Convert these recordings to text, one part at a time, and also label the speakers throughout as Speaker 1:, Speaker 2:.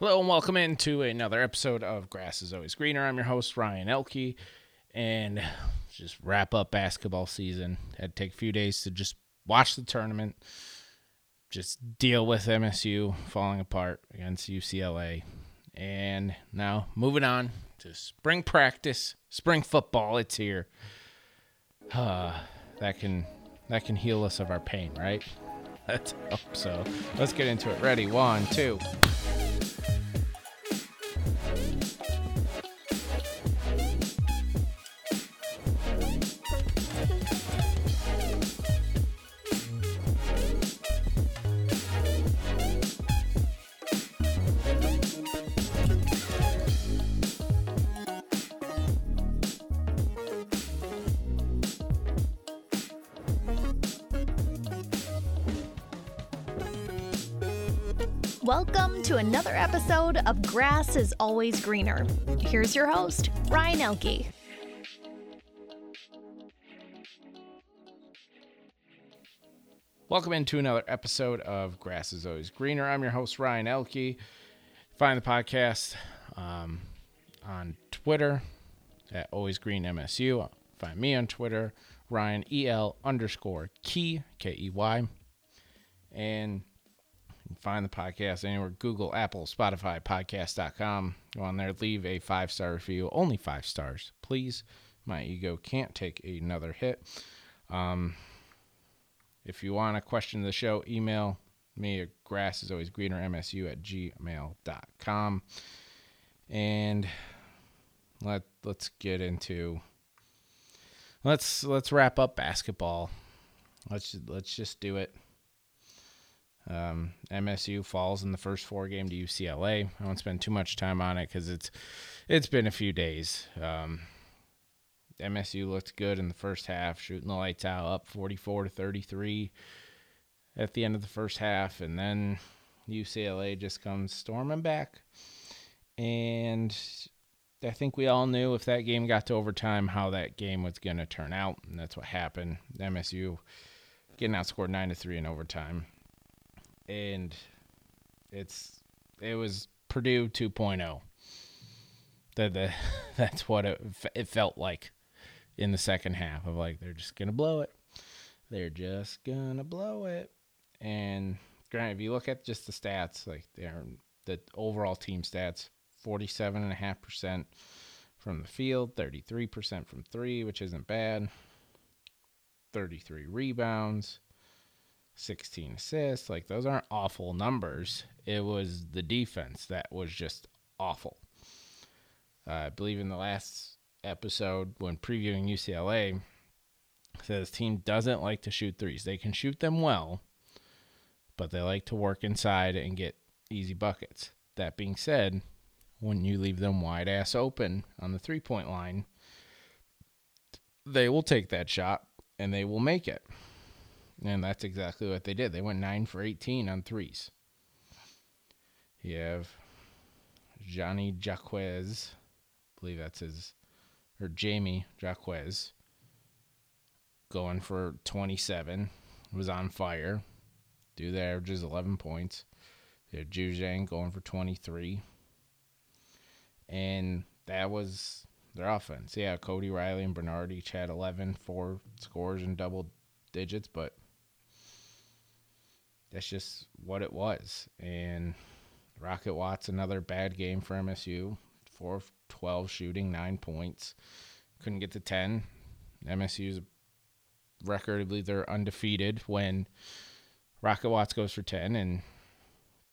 Speaker 1: Hello and welcome into another episode of Grass is Always Greener. I'm your host, Ryan Elke, and just wrap up basketball season. Had to take a few days to just watch the tournament, just deal with MSU falling apart against UCLA. And now moving on to spring practice, spring football. It's here. Uh, that can that can heal us of our pain, right? Let's hope so. Let's get into it. Ready? One, two.
Speaker 2: Welcome to another episode of Grass is Always Greener. Here's your host, Ryan Elke.
Speaker 1: Welcome into another episode of Grass is Always Greener. I'm your host, Ryan Elke. Find the podcast um, on Twitter at Always Green MSU. Find me on Twitter, Ryan EL underscore key, K E Y. And find the podcast anywhere Google, Apple, Spotify, podcast.com. Go on there, leave a five star review, only five stars, please. My ego can't take another hit. Um, if you want to question the show, email me at grass is always greener msu at gmail.com. And let let's get into let's let's wrap up basketball. Let's let's just do it. Um, MSU falls in the first four game to UCLA. I won't spend too much time on it because it's it's been a few days. Um, MSU looked good in the first half, shooting the lights out, up 44 to 33 at the end of the first half, and then UCLA just comes storming back. And I think we all knew if that game got to overtime how that game was going to turn out, and that's what happened. MSU getting outscored nine to three in overtime, and it's it was Purdue 2.0. That the that's what it it felt like in the second half of like they're just gonna blow it, they're just gonna blow it, and granted, if you look at just the stats, like they're the overall team stats, 47.5% from the field, 33% from three, which isn't bad. 33 rebounds, 16 assists. Like, those aren't awful numbers. It was the defense that was just awful. Uh, I believe in the last episode when previewing UCLA, says team doesn't like to shoot threes. They can shoot them well, but they like to work inside and get easy buckets. That being said, when you leave them wide ass open on the three point line, they will take that shot and they will make it. And that's exactly what they did. They went 9 for 18 on threes. You have Johnny Jaquez, I believe that's his, or Jamie Jaquez, going for 27, was on fire. Do the averages 11 points. You have Juzang going for 23 and that was their offense. Yeah, Cody Riley and Bernard each had 11, four scores in double digits, but that's just what it was. And Rocket Watts, another bad game for MSU. 4 of 12 shooting, 9 points. Couldn't get to 10. MSU's record, I believe they're undefeated when Rocket Watts goes for 10. And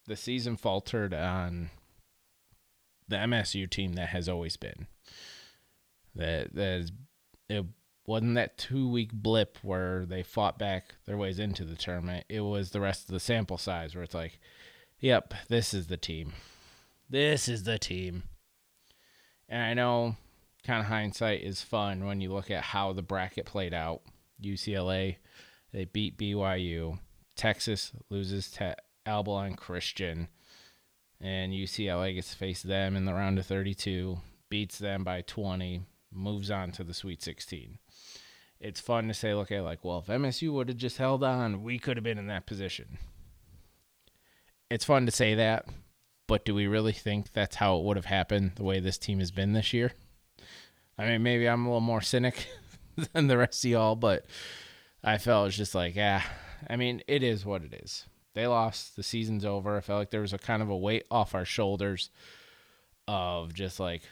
Speaker 1: the season faltered on the MSU team that has always been. That that is, it wasn't that two week blip where they fought back their ways into the tournament. It was the rest of the sample size where it's like, yep, this is the team. This is the team. And I know kind of hindsight is fun when you look at how the bracket played out. UCLA, they beat BYU. Texas loses to Abilene Christian and UCLA gets to face them in the round of 32, beats them by 20, moves on to the Sweet 16. It's fun to say, okay, like, well, if MSU would have just held on, we could have been in that position. It's fun to say that, But do we really think that's how it would have happened the way this team has been this year? I mean, maybe I'm a little more cynic than the rest of y'all, but I felt it was just like, ah, I mean, it is what it is. They lost. The season's over. I felt like there was a kind of a weight off our shoulders of just like,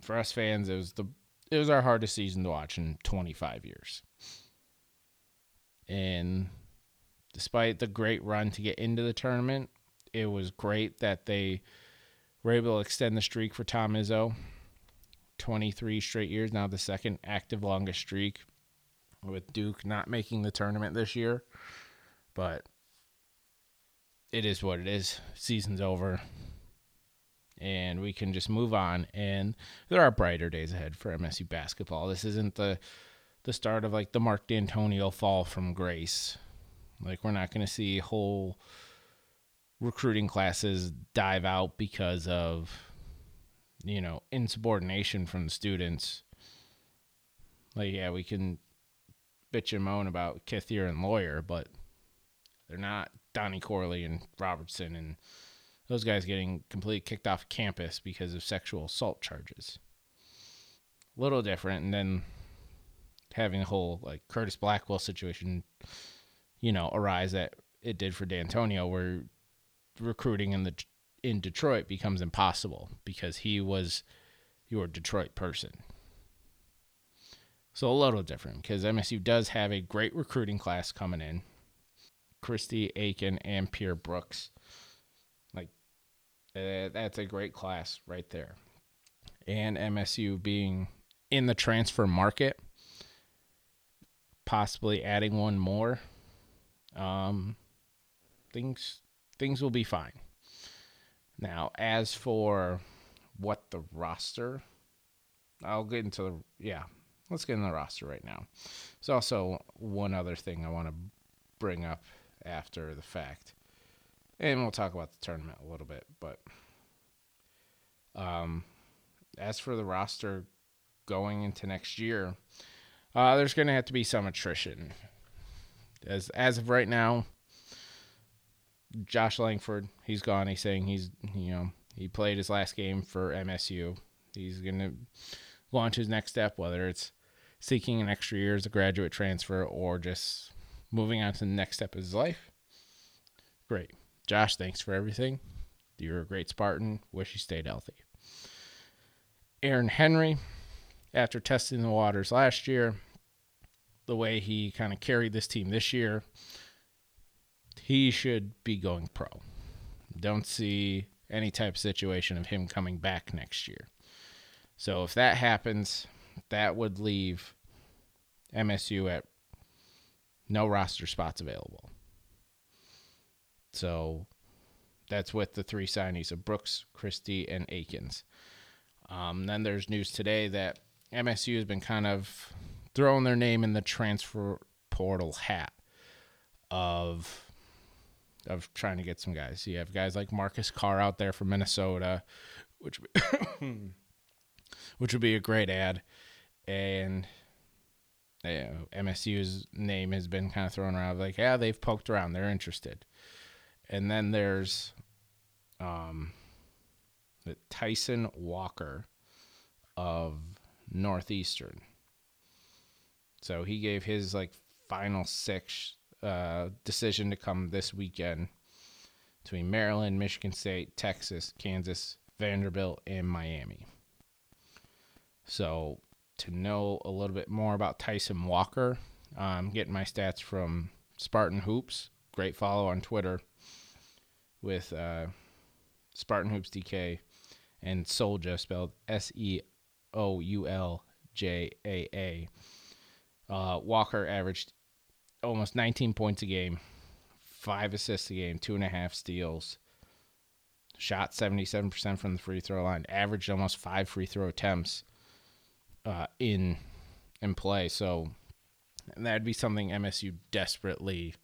Speaker 1: for us fans, it was the it was our hardest season to watch in 25 years. And despite the great run to get into the tournament, it was great that they were able to extend the streak for Tom Izzo. 23 straight years, now the second active longest streak with Duke not making the tournament this year. But it is what it is. Season's over. And we can just move on. And there are brighter days ahead for MSU basketball. This isn't the the start of like the Mark Dantonio fall from grace. Like we're not going to see whole recruiting classes dive out because of you know insubordination from the students. Like yeah, we can bitch and moan about Kithier and Loyer, but they're not Donnie Corley and Robertson and those guys getting completely kicked off campus because of sexual assault charges. A little different, and then having a whole like Curtis Blackwell situation, you know, arise that it did for Dantonio, where recruiting in the in Detroit becomes impossible because he was your Detroit person. So a little different because MSU does have a great recruiting class coming in. Christie Aiken and Pierre Brooks. Uh, that's a great class right there. And MSU being in the transfer market, possibly adding one more. Um, things things will be fine. Now, as for what the roster, I'll get into the yeah, let's get in the roster right now. There's also one other thing I want to bring up after the fact, and we'll talk about the tournament a little bit. But um, as for the roster going into next year, uh, there's going to have to be some attrition. As as of right now, Josh Langford, he's gone. He's saying he's you know he played his last game for MSU. He's going to go on to his next step, whether it's seeking an extra year as a graduate transfer or just moving on to the next step of his life. Great. Josh, thanks for everything. You're a great Spartan. Wish you stayed healthy. Aaron Henry, after testing the waters last year, the way he kind of carried this team this year, he should be going pro. Don't see any type of situation of him coming back next year. So if that happens, that would leave MSU at no roster spots available. So that's with the three signees of Brooks, Christie, and Akins. Um, then there's news today that MSU has been kind of throwing their name in the transfer portal hat of of trying to get some guys. You have guys like Marcus Carr out there from Minnesota, which which would be a great ad and you know, MSU's name has been kind of thrown around like, yeah, they've poked around, they're interested. And then there's um, Tyson Walker of Northeastern. So he gave his like final six uh, decision to come this weekend between Maryland, Michigan State, Texas, Kansas, Vanderbilt, and Miami. So to know a little bit more about Tyson Walker, I'm getting my stats from Spartan Hoops. Great follow on Twitter with uh, Spartan Hoops DK and Solja spelled S E O U L J A A. Uh, Walker averaged almost 19 points a game, five assists a game, two and a half steals. Shot 77% from the free throw line, averaged almost five free throw attempts uh, in in play. So that'd be something MSU desperately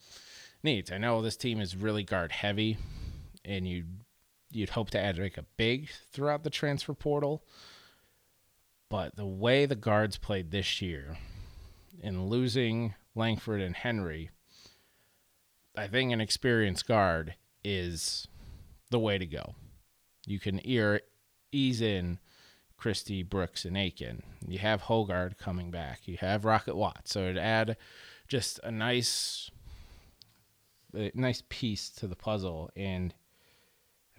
Speaker 1: needs. I know this team is really guard heavy, and you you'd hope to add like a big throughout the transfer portal. But the way the guards played this year, in losing Langford and Henry, I think an experienced guard is the way to go. You can ear, ease in Christie, Brooks, and Aiken. You have Hoggard coming back. You have Rocket Watts. So it add just a nice, a nice piece to the puzzle. And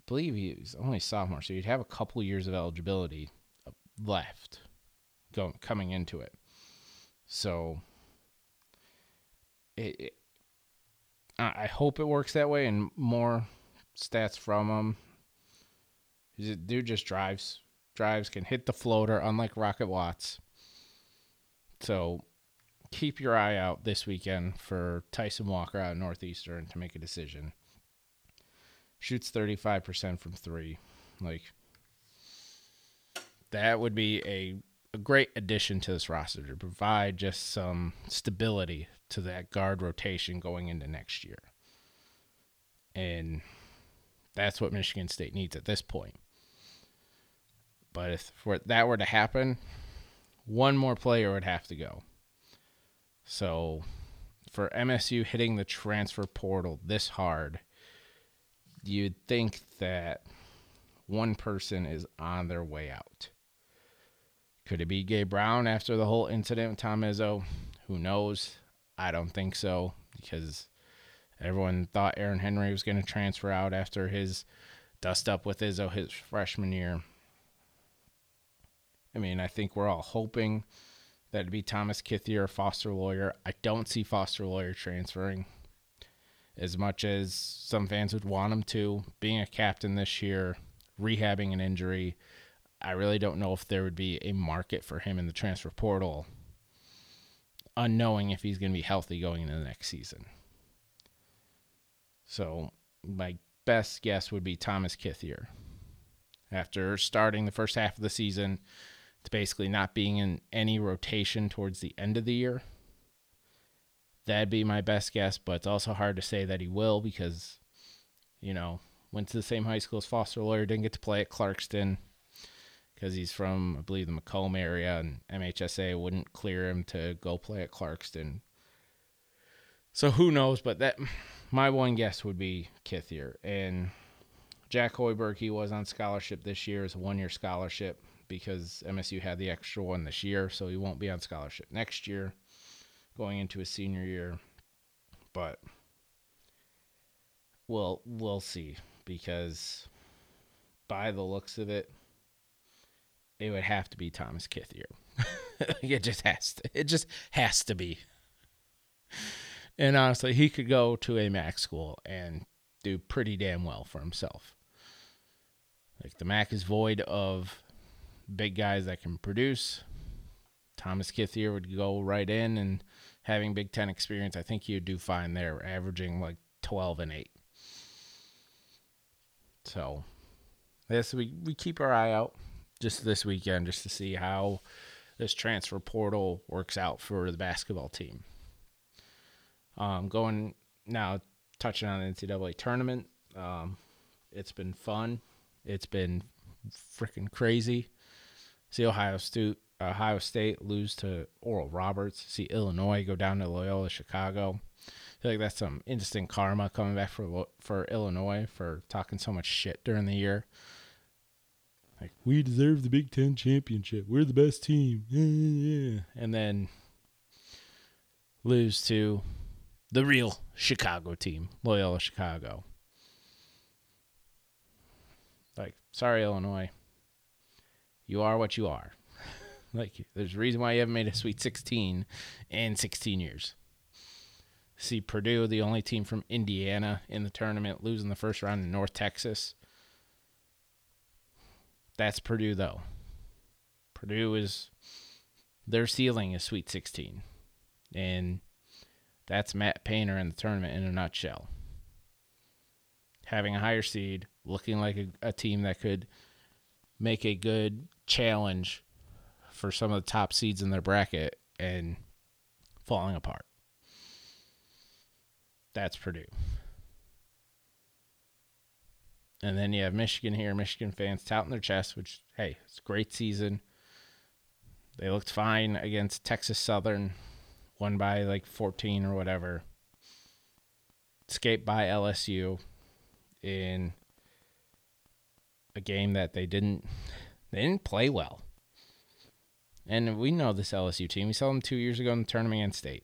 Speaker 1: believe he's only sophomore, so you'd have a couple years of eligibility uh, left going coming into it. So it, it I hope it works that way and more stats from him. Dude just drives, drives, can hit the floater, unlike Rocket Watts. So keep your eye out this weekend for Tyson Walker out of Northeastern to make a decision. Shoots 35% from three. Like, that would be a, a great addition to this roster to provide just some stability to that guard rotation going into next year. And that's what Michigan State needs at this point. But if for that were to happen, one more player would have to go. So for MSU hitting the transfer portal this hard, you'd think that one person is on their way out. Could it be Gabe Brown after the whole incident with Tom Izzo? Who knows? I don't think so because everyone thought Aaron Henry was going to transfer out after his dust up with Izzo his freshman year. I mean, I think we're all hoping that it'd be Thomas Kithier or Foster Loyer. I don't see Foster Loyer transferring as much as some fans would want him to. Being a captain this year, rehabbing an injury, I really don't know if there would be a market for him in the transfer portal unknowing if he's going to be healthy going into the next season. So my best guess would be Thomas Kithier. After starting the first half of the season, to basically not being in any rotation towards the end of the year. That'd be my best guess, but it's also hard to say that he will because, you know, went to the same high school as Foster Loyer, didn't get to play at Clarkston because he's from, I believe, the Macomb area, and MHSA wouldn't clear him to go play at Clarkston. So who knows? But that my one guess would be Kithier and Jack Hoiberg. He was on scholarship this year as a one-year scholarship because MSU had the extra one this year, so he won't be on scholarship next year, going into his senior year. But we'll we'll see because by the looks of it, it would have to be Thomas Kithier. it just has to. It just has to be. And honestly, he could go to a MAC school and do pretty damn well for himself. Like the MAC is void of big guys that can produce. Thomas Kithier would go right in and having Big Ten experience, I think you'd do fine there, averaging like 12 and 8. So, yes, we, we keep our eye out just this weekend just to see how this transfer portal works out for the basketball team. Um, going now, touching on the NCAA tournament, um, it's been fun. It's been freaking crazy. See Ohio State, Ohio State lose to Oral Roberts. See Illinois go down to Loyola Chicago. I feel like that's some interesting karma coming back for for Illinois for talking so much shit during the year. Like we deserve the Big Ten championship. We're the best team. Yeah, yeah. And then lose to the real Chicago team, Loyola Chicago. Like, sorry, Illinois. You are what you are. Like, there's a reason why you haven't made a Sweet 16 in 16 years. See Purdue, the only team from Indiana in the tournament, losing the first round in North Texas. That's Purdue, though. Purdue is their ceiling is Sweet 16, and that's Matt Painter in the tournament in a nutshell. Having a higher seed, looking like a, a team that could make a good challenge for some of the top seeds in their bracket, and falling apart. That's Purdue. And then you have Michigan here, Michigan fans touting their chest, which, hey, it's a great season. They looked fine against Texas Southern, won by like 14 or whatever. Escaped by LSU in a game that they didn't they didn't play well. And we know this LSU team. We saw them two years ago in the tournament against State.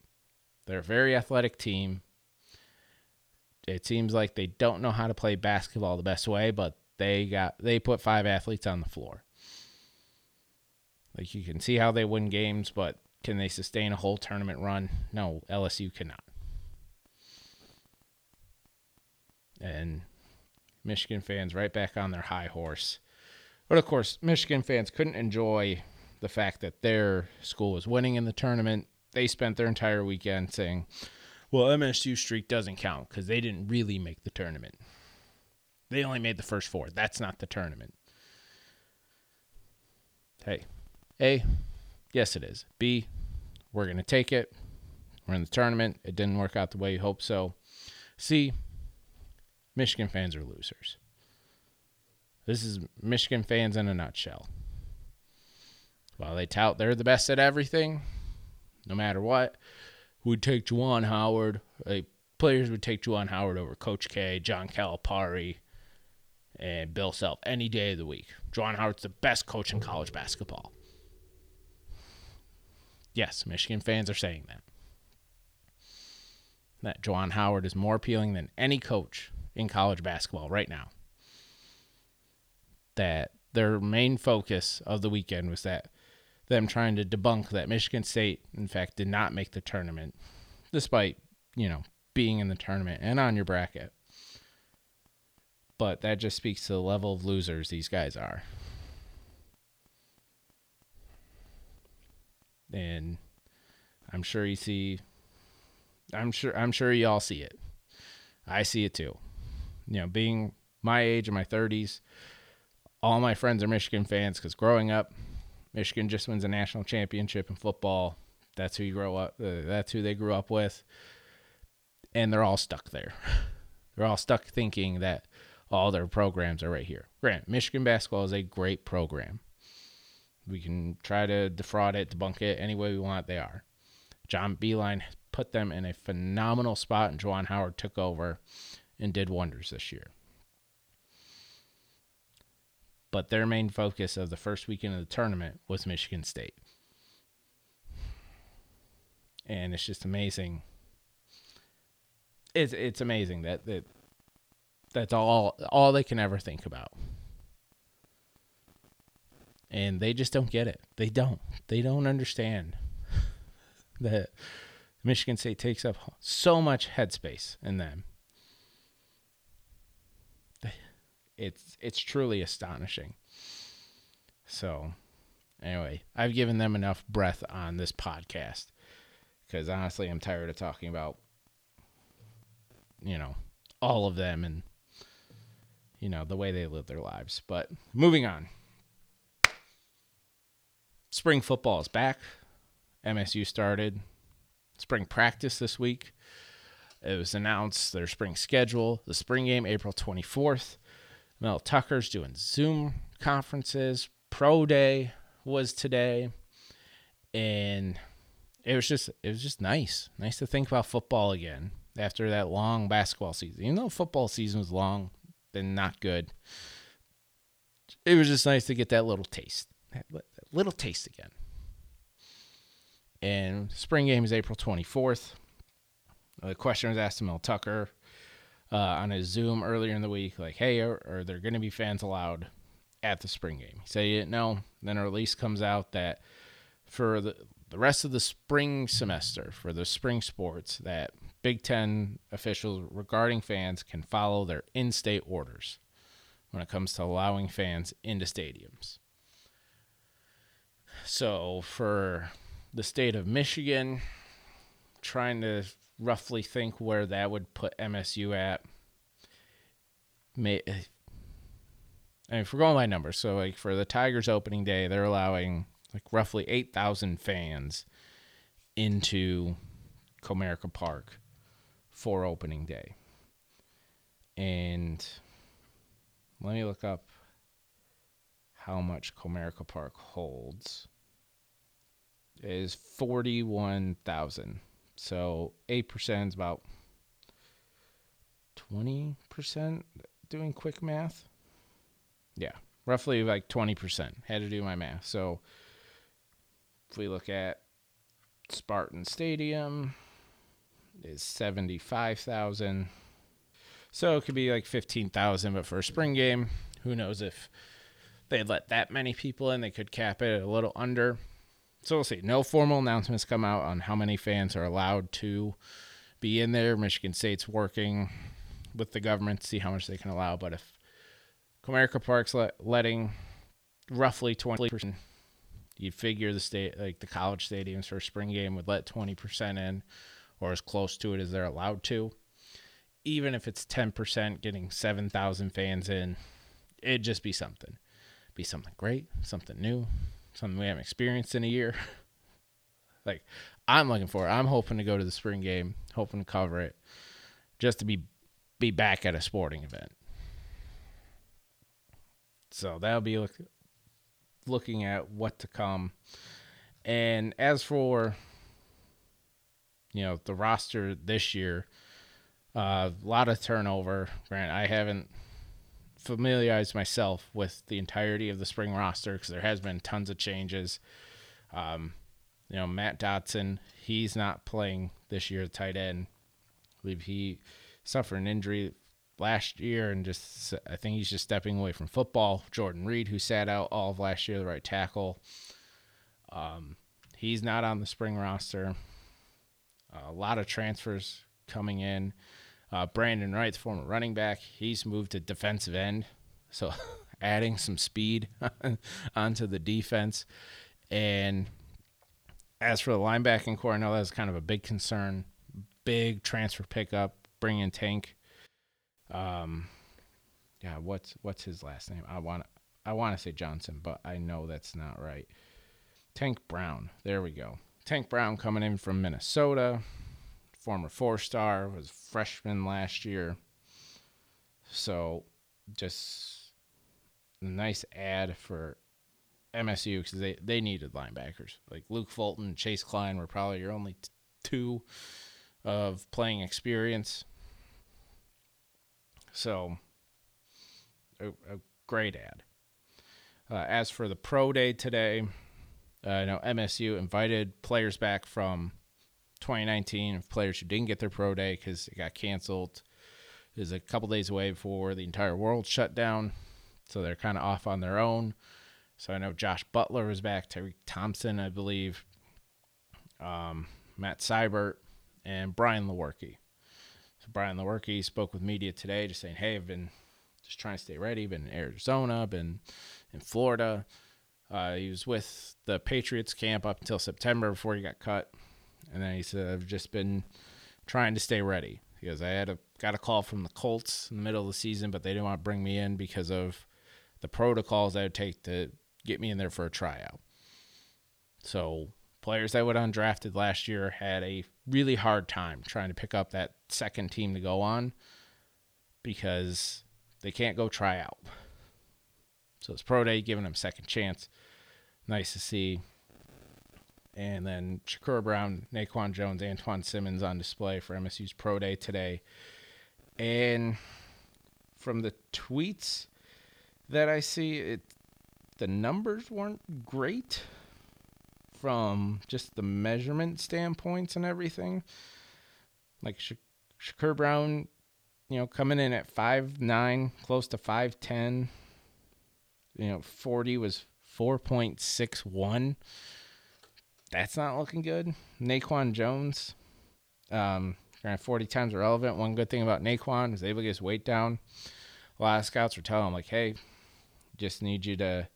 Speaker 1: They're a very athletic team. It seems like they don't know how to play basketball the best way, but they got they put five athletes on the floor. Like you can see how they win games, but can they sustain a whole tournament run? No, LSU cannot. And Michigan fans right back on their high horse. But of course, Michigan fans couldn't enjoy the fact that their school was winning in the tournament. They spent their entire weekend saying, well, MSU streak doesn't count because they didn't really make the tournament. They only made the first four. That's not the tournament. Hey, A, yes, it is. B, we're going to take it. We're in the tournament. It didn't work out the way you hoped so. C, Michigan fans are losers. This is Michigan fans in a nutshell. While they tout they're the best at everything, no matter what, would take Juwan Howard. Like, players would take Juwan Howard over Coach K, John Calipari, and Bill Self any day of the week. Juwan Howard's the best coach in college basketball. Yes, Michigan fans are saying that. That Juwan Howard is more appealing than any coach in college basketball right now. That their main focus of the weekend was that them trying to debunk that Michigan State, in fact, did not make the tournament, despite, you know, being in the tournament and on your bracket. But that just speaks to the level of losers these guys are. And I'm sure you see I'm sure I'm sure you all see it. I see it too. You know, being my age in my 30s, all my friends are Michigan fans cuz growing up Michigan just wins a national championship in football. That's who you grow up. Uh, that's who they grew up with, and they're all stuck there. they're all stuck thinking that all their programs are right here. Grant, Michigan basketball is a great program. We can try to defraud it, debunk it any way we want. They are. John Beilein put them in a phenomenal spot, and Juwan Howard took over and did wonders this year but their main focus of the first weekend of the tournament was Michigan State. And it's just amazing. It's it's amazing that, that that's all all they can ever think about. And they just don't get it. They don't. They don't understand that Michigan State takes up so much headspace in them it's it's truly astonishing. So, anyway, I've given them enough breath on this podcast because honestly, I'm tired of talking about you know all of them and you know the way they live their lives. But moving on, spring football is back. MSU started spring practice this week. It was announced their spring schedule. The spring game April 24th. Mel Tucker's doing Zoom conferences. Pro Day was today, and it was just it was just nice, nice to think about football again after that long basketball season. Even though football season was long and not good, it was just nice to get that little taste, that little taste again. And spring game is April 24th. The question was asked to Mel Tucker uh, on his Zoom earlier in the week, like, hey, are, are there going to be fans allowed at the spring game? He said he didn't know. Then a release comes out that for the, the rest of the spring semester, for the spring sports, that Big Ten officials regarding fans can follow their in state orders when it comes to allowing fans into stadiums. So for the state of Michigan, trying to roughly think where that would put MSU at. May, eh, I mean, we're going by numbers, so like for the Tigers opening day, they're allowing like roughly 8,000 fans into Comerica Park for opening day. And let me look up how much Comerica Park holds. It is 41,000. So 8% is about 20% doing quick math. Yeah, roughly like 20%. Had to do my math. So if we look at Spartan Stadium is 75,000. So it could be like 15,000 but for a spring game, who knows if they let that many people in, they could cap it a little under. So we'll see. No formal announcements come out on how many fans are allowed to be in there. Michigan State's working with the government to see how much they can allow. But if Comerica Park's let, letting roughly 20%, you'd figure the state, like the college stadiums for a spring game, would let 20% in or as close to it as they're allowed to. Even if it's 10% getting 7,000 fans in, it'd just be something. Be something great, something new, something we haven't experienced in a year. like I'm looking for. I'm hoping to go to the spring game, hoping to cover it, just to be be back at a sporting event. So that'll be look, looking at what to come. And as for you know the roster this year, uh, a lot of turnover. Grant, I haven't familiarized myself with the entirety of the spring roster because there has been tons of changes. Um, you know, Matt Dotson, he's not playing this year tight end. I believe he suffered an injury last year and just I think he's just stepping away from football. Jordan Reid, who sat out all of last year, the right tackle. Um, he's not on the spring roster. A lot of transfers coming in. Uh, Brandon Wright, the former running back, he's moved to defensive end, so adding some speed onto the defense. And as for the linebacking corps, I know that's kind of a big concern. Big transfer pickup, bring in Tank. Um, yeah, what's what's his last name? I want I want to say Johnson, but I know that's not right. Tank Brown. There we go. Tank Brown coming in from Minnesota former four star, was freshman last year. So just a nice ad for MSU because they, they needed linebackers. Like Luke Fulton, Chase Kline were probably your only t- two of playing experience. So a, a great ad. Uh, as for the pro day today, uh, I know MSU invited players back from 2019 of players who didn't get their pro day because it got canceled. Is a couple days away before the entire world shut down, so they're kind of off on their own. So I know Josh Butler was back, Terry Thompson, I believe, um, Matt Seybert, and Brian Lewerke. So Brian Lewerke spoke with media today, just saying, "Hey, I've been just trying to stay ready. Been in Arizona, been in Florida. Uh, he was with the Patriots camp up until September before he got cut. And then he said, I've just been trying to stay ready because I had a got a call from the Colts in the middle of the season, but they didn't want to bring me in because of the protocols that would take to get me in there for a tryout. So players that went undrafted last year had a really hard time trying to pick up that second team to go on because they can't go try out. So it's pro day giving them second chance. Nice to see and then Shakur Brown, Naquan Jones, Antjuan Simmons on display for MSU's Pro Day today. And from the tweets that I see, it the numbers weren't great from just the measurement standpoints and everything. Like Sha- Shakur Brown, you know, coming in at five nine, close to five ten. You know, forty was four point six one that's not looking good. Naquan Jones, um, 40 times irrelevant. One good thing about Naquan is able to get his weight down. A lot of scouts were telling him, like, hey, just need you to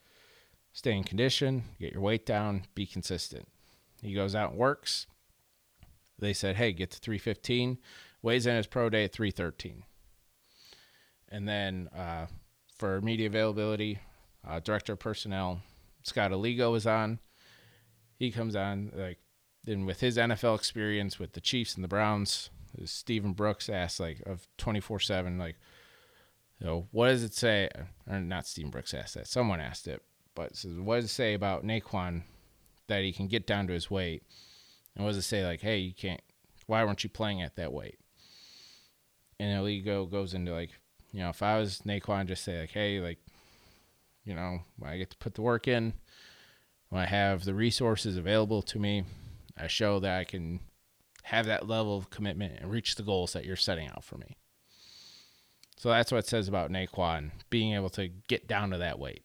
Speaker 1: stay in condition, get your weight down, be consistent. He goes out and works. They said, hey, get to 315. Weighs in his pro day at 313. And then uh, for media availability, uh, director of personnel, Scott Aligo was on he comes on like then with his NFL experience with the Chiefs and the Browns, Stephen Brooks asked like of twenty four seven like, you know, what does it say? Or not Stephen Brooks asked that. Someone asked it, but says what does it say about Naquan that he can get down to his weight? And what does it say like, hey, you can't? Why weren't you playing at that weight? And Aligo goes into like, you know, if I was Naquan, just say like, hey, like, You know, I get to put the work in, when I have the resources available to me, I show that I can have that level of commitment and reach the goals that you're setting out for me. So that's what it says about Naquan being able to get down to that weight.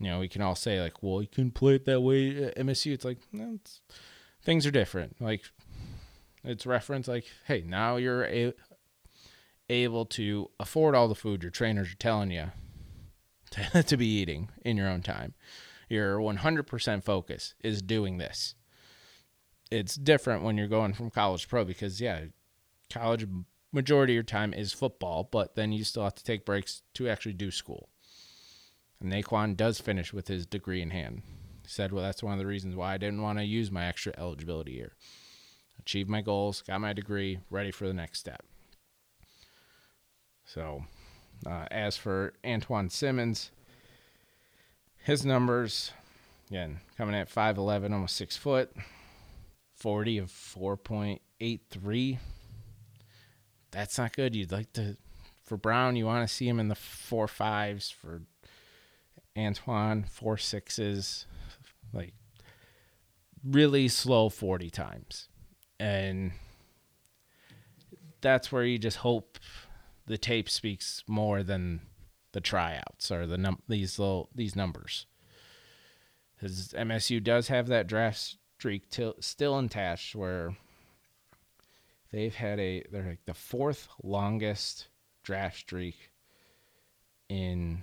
Speaker 1: You know, we can all say like, "Well, you can play it that way at MSU." It's like no, it's, things are different. Like it's reference like, "Hey, now you're a, able to afford all the food your trainers are telling you to, to be eating in your own time. Your 100% focus is doing this. It's different when you're going from college pro because, yeah, college majority of your time is football, but then you still have to take breaks to actually do school. And Naquan does finish with his degree in hand. He said, well, that's one of the reasons why I didn't want to use my extra eligibility year. Achieved my goals, got my degree, ready for the next step. So, uh, as for Antoine Simmons, his numbers, again, coming at 5'11, almost 6 foot, 40 of 4.83. That's not good. You'd like to, for Brown, you want to see him in the four fives. For Antjuan, four sixes. Like, really slow 40 times. And that's where you just hope the tape speaks more than the tryouts or the num- these little these numbers. Because MSU does have that draft streak till, still intact, where they've had a they're like the fourth longest draft streak in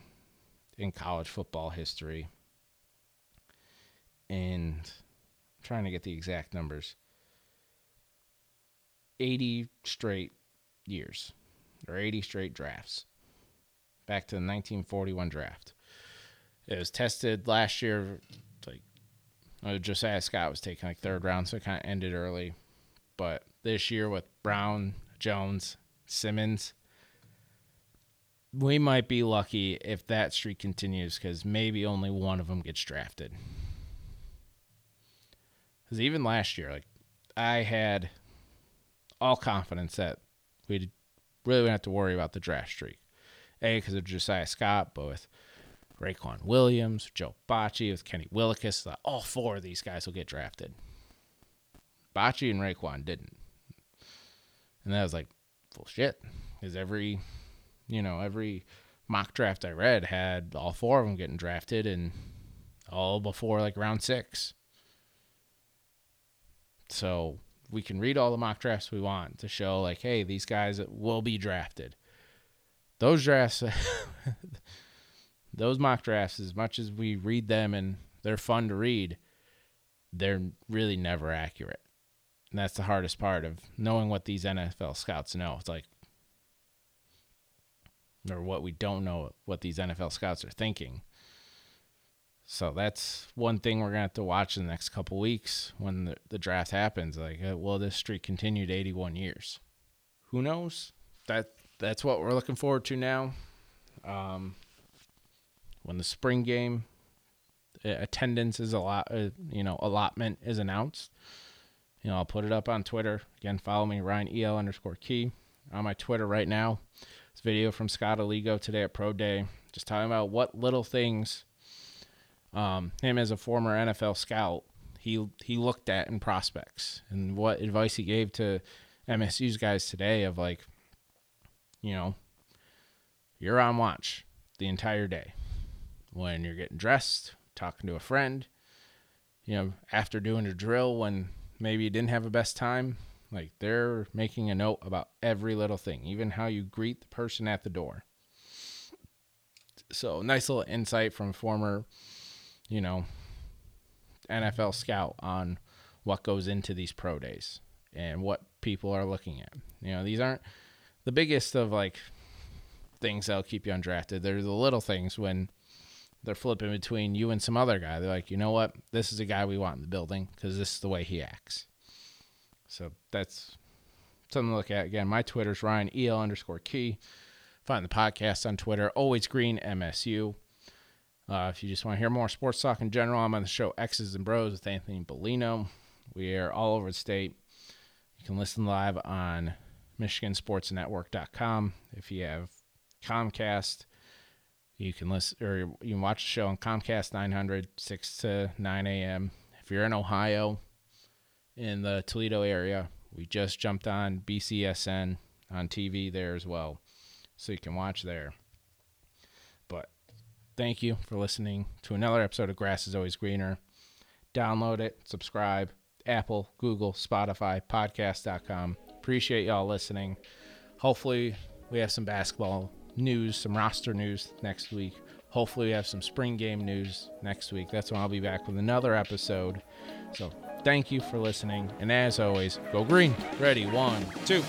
Speaker 1: in college football history. And I'm trying to get the exact numbers. 80 straight years or 80 straight drafts back to the 1941 draft. It was tested last year, like uh, Josiah Scott was taken like third round, so it kind of ended early. But this year with Brown, Jones, Simmons, we might be lucky if that streak continues because maybe only one of them gets drafted. Because even last year, like I had all confidence that we'd really wouldn't have to worry about the draft streak. A, because of Josiah Scott, but with Raequan Williams, Joe Bachie, with Kenny Willekes, all four of these guys will get drafted. Bachie and Raequan didn't. And I was like, full shit. Because every, you know, every mock draft I read had all four of them getting drafted and all before like round six. So we can read all the mock drafts we want to show like, hey, these guys will be drafted. Those drafts, those mock drafts, as much as we read them and they're fun to read, they're really never accurate. And that's the hardest part of knowing what these NFL scouts know. It's like, or what we don't know, what these NFL scouts are thinking. So that's one thing we're gonna have to watch in the next couple weeks when the, the draft happens. Like, uh, will this streak continue to 81 years? Who knows? That that's what we're looking forward to now. Um, when the spring game attendance is a lot, uh, you know, allotment is announced. You know, I'll put it up on Twitter. Again, follow me, Ryan EL underscore key on my Twitter right now. This video from Scott Aligo today at Pro Day, just talking about what little things um, him as a former NFL scout, he he looked at in prospects and what advice he gave to MSU's guys today of like, you know, you're on watch the entire day when you're getting dressed, talking to a friend, you know, after doing a drill when maybe you didn't have a best time, like they're making a note about every little thing, even how you greet the person at the door. So, nice little insight from former you know, NFL scout on what goes into these pro days and what people are looking at. You know, these aren't the biggest of like things that'll keep you undrafted. They're the little things when they're flipping between you and some other guy. They're like, you know what? This is a guy we want in the building because this is the way he acts. So that's something to look at. Again, my Twitter's Ryan EL underscore key. Find the podcast on Twitter, always green MSU. Uh, if you just want to hear more sports talk in general, I'm on the show X's and Bros with Anthony Bellino. We are all over the state. You can listen live on MichiganSportsNetwork.com. If you have Comcast, You can listen or you can watch the show on Comcast 900, 6 to 9 a.m. If you're in Ohio, in the Toledo area, we just jumped on BCSN on TV there as well. So you can watch there. But thank you for listening to another episode of Grass is Always Greener. Download it, subscribe, Apple, Google, Spotify, podcast.com. Appreciate y'all listening. Hopefully, we have some basketball news, some roster news next week. Hopefully, we have some spring game news next week. That's when I'll be back with another episode. So, thank you for listening. And as always, go green. Ready, one, two.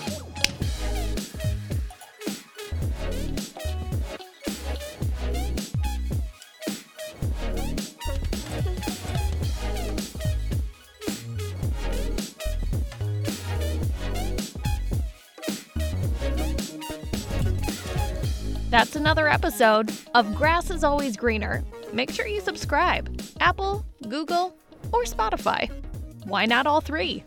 Speaker 2: Another episode of Grass is Always Greener. Make sure you subscribe Apple, Google, or Spotify. Why not all three?